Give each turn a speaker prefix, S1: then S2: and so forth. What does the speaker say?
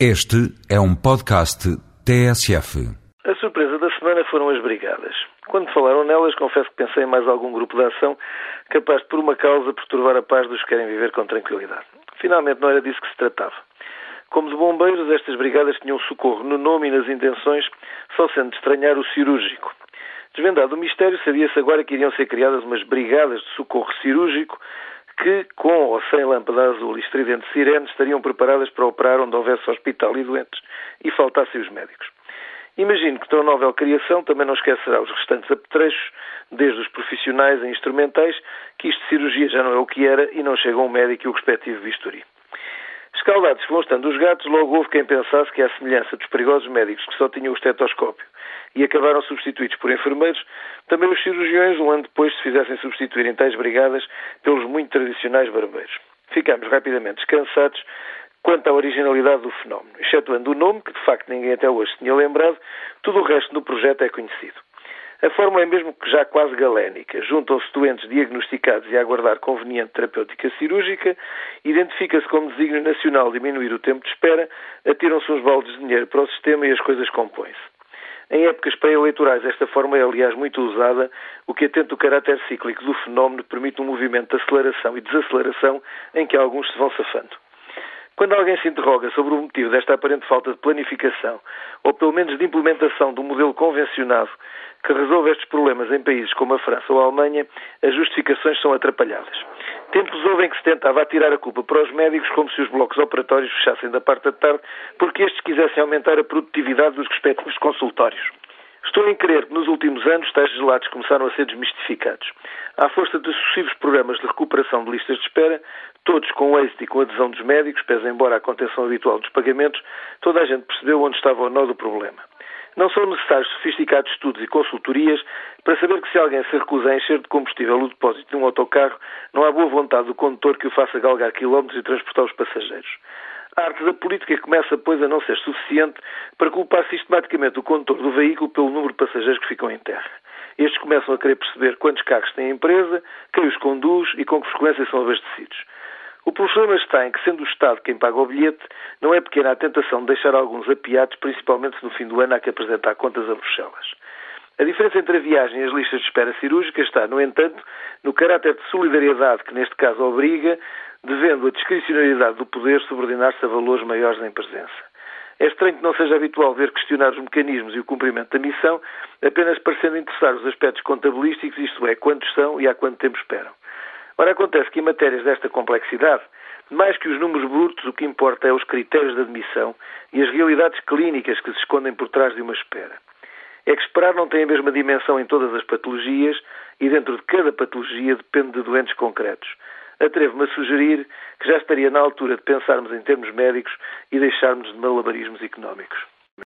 S1: Este é um podcast TSF.
S2: A surpresa da semana foram as brigadas. Quando falaram nelas, confesso que pensei em mais algum grupo de ação capaz de, por uma causa, perturbar a paz dos que querem viver com tranquilidade. Finalmente, não era disso que se tratava. Como de bombeiros, estas brigadas tinham socorro no nome e nas intenções, só sendo de estranhar o cirúrgico. Desvendado o mistério, sabia-se agora que iriam ser criadas umas brigadas de socorro cirúrgico que, com ou sem lâmpada azul e estridente sirene, estariam preparadas para operar onde houvesse hospital e doentes e faltassem os médicos. Imagino que tão novel criação também não esquecerá os restantes apetrechos, desde os profissionais a instrumentais, que isto de cirurgia já não é o que era e não chega um médico e o respectivo bisturi. Escaldados vão estando os gatos, logo houve quem pensasse que, à semelhança dos perigosos médicos que só tinham o estetoscópio e acabaram substituídos por enfermeiros, também os cirurgiões, um ano depois, se fizessem substituir em tais brigadas pelos muito tradicionais barbeiros. Ficámos rapidamente descansados quanto à originalidade do fenómeno. Excetuando o nome, que de facto ninguém até hoje tinha lembrado, tudo o resto do projeto é conhecido. A fórmula é mesmo que já quase galénica. Juntam-se doentes diagnosticados e a aguardar conveniente terapêutica cirúrgica, identifica-se como desígnio nacional diminuir o tempo de espera, atiram-se uns baldes de dinheiro para o sistema e as coisas compõem-se. Em épocas pré-eleitorais, esta forma é, aliás, muito usada, o que atenta o caráter cíclico do fenómeno permite um movimento de aceleração e desaceleração em que alguns se vão safando. Quando alguém se interroga sobre o motivo desta aparente falta de planificação, ou pelo menos de implementação um modelo convencionado que resolve estes problemas em países como a França ou a Alemanha, as justificações são atrapalhadas. Tempos houve em que se tentava atirar a culpa para os médicos como se os blocos operatórios fechassem da parte da tarde porque estes quisessem aumentar a produtividade dos respectivos consultórios. Estou em crer que nos últimos anos tais gelados começaram a ser desmistificados. À força de sucessivos programas de recuperação de listas de espera, todos com êxito e com adesão dos médicos, pese embora a contenção habitual dos pagamentos, toda a gente percebeu onde estava o nó do problema. Não são necessários sofisticados estudos e consultorias para saber que se alguém se recusa a encher de combustível o depósito de um autocarro, não há boa vontade do condutor que o faça galgar quilómetros e transportar os passageiros. A arte da política começa, pois, a não ser suficiente para culpar sistematicamente o condutor do veículo pelo número de passageiros que ficam em terra. Estes começam a querer perceber quantos carros tem a empresa, quem os conduz e com que frequência são abastecidos. O problema está em que, sendo o Estado quem paga o bilhete, não é pequena a tentação de deixar alguns apiados, principalmente no fim do ano há que apresentar contas a Bruxelas. A diferença entre a viagem e as listas de espera cirúrgica está, no entanto, no caráter de solidariedade que neste caso obriga, devendo a discricionariedade do poder subordinar-se a valores maiores em presença. É estranho que não seja habitual ver questionar os mecanismos e o cumprimento da missão, apenas parecendo interessar os aspectos contabilísticos, isto é, quantos são e há quanto tempo esperam. Ora, acontece que em matérias desta complexidade, mais que os números brutos, o que importa é os critérios de admissão e as realidades clínicas que se escondem por trás de uma espera. É que esperar não tem a mesma dimensão em todas as patologias e dentro de cada patologia depende de doentes concretos. Atrevo-me a sugerir que já estaria na altura de pensarmos em termos médicos e deixarmos de malabarismos económicos.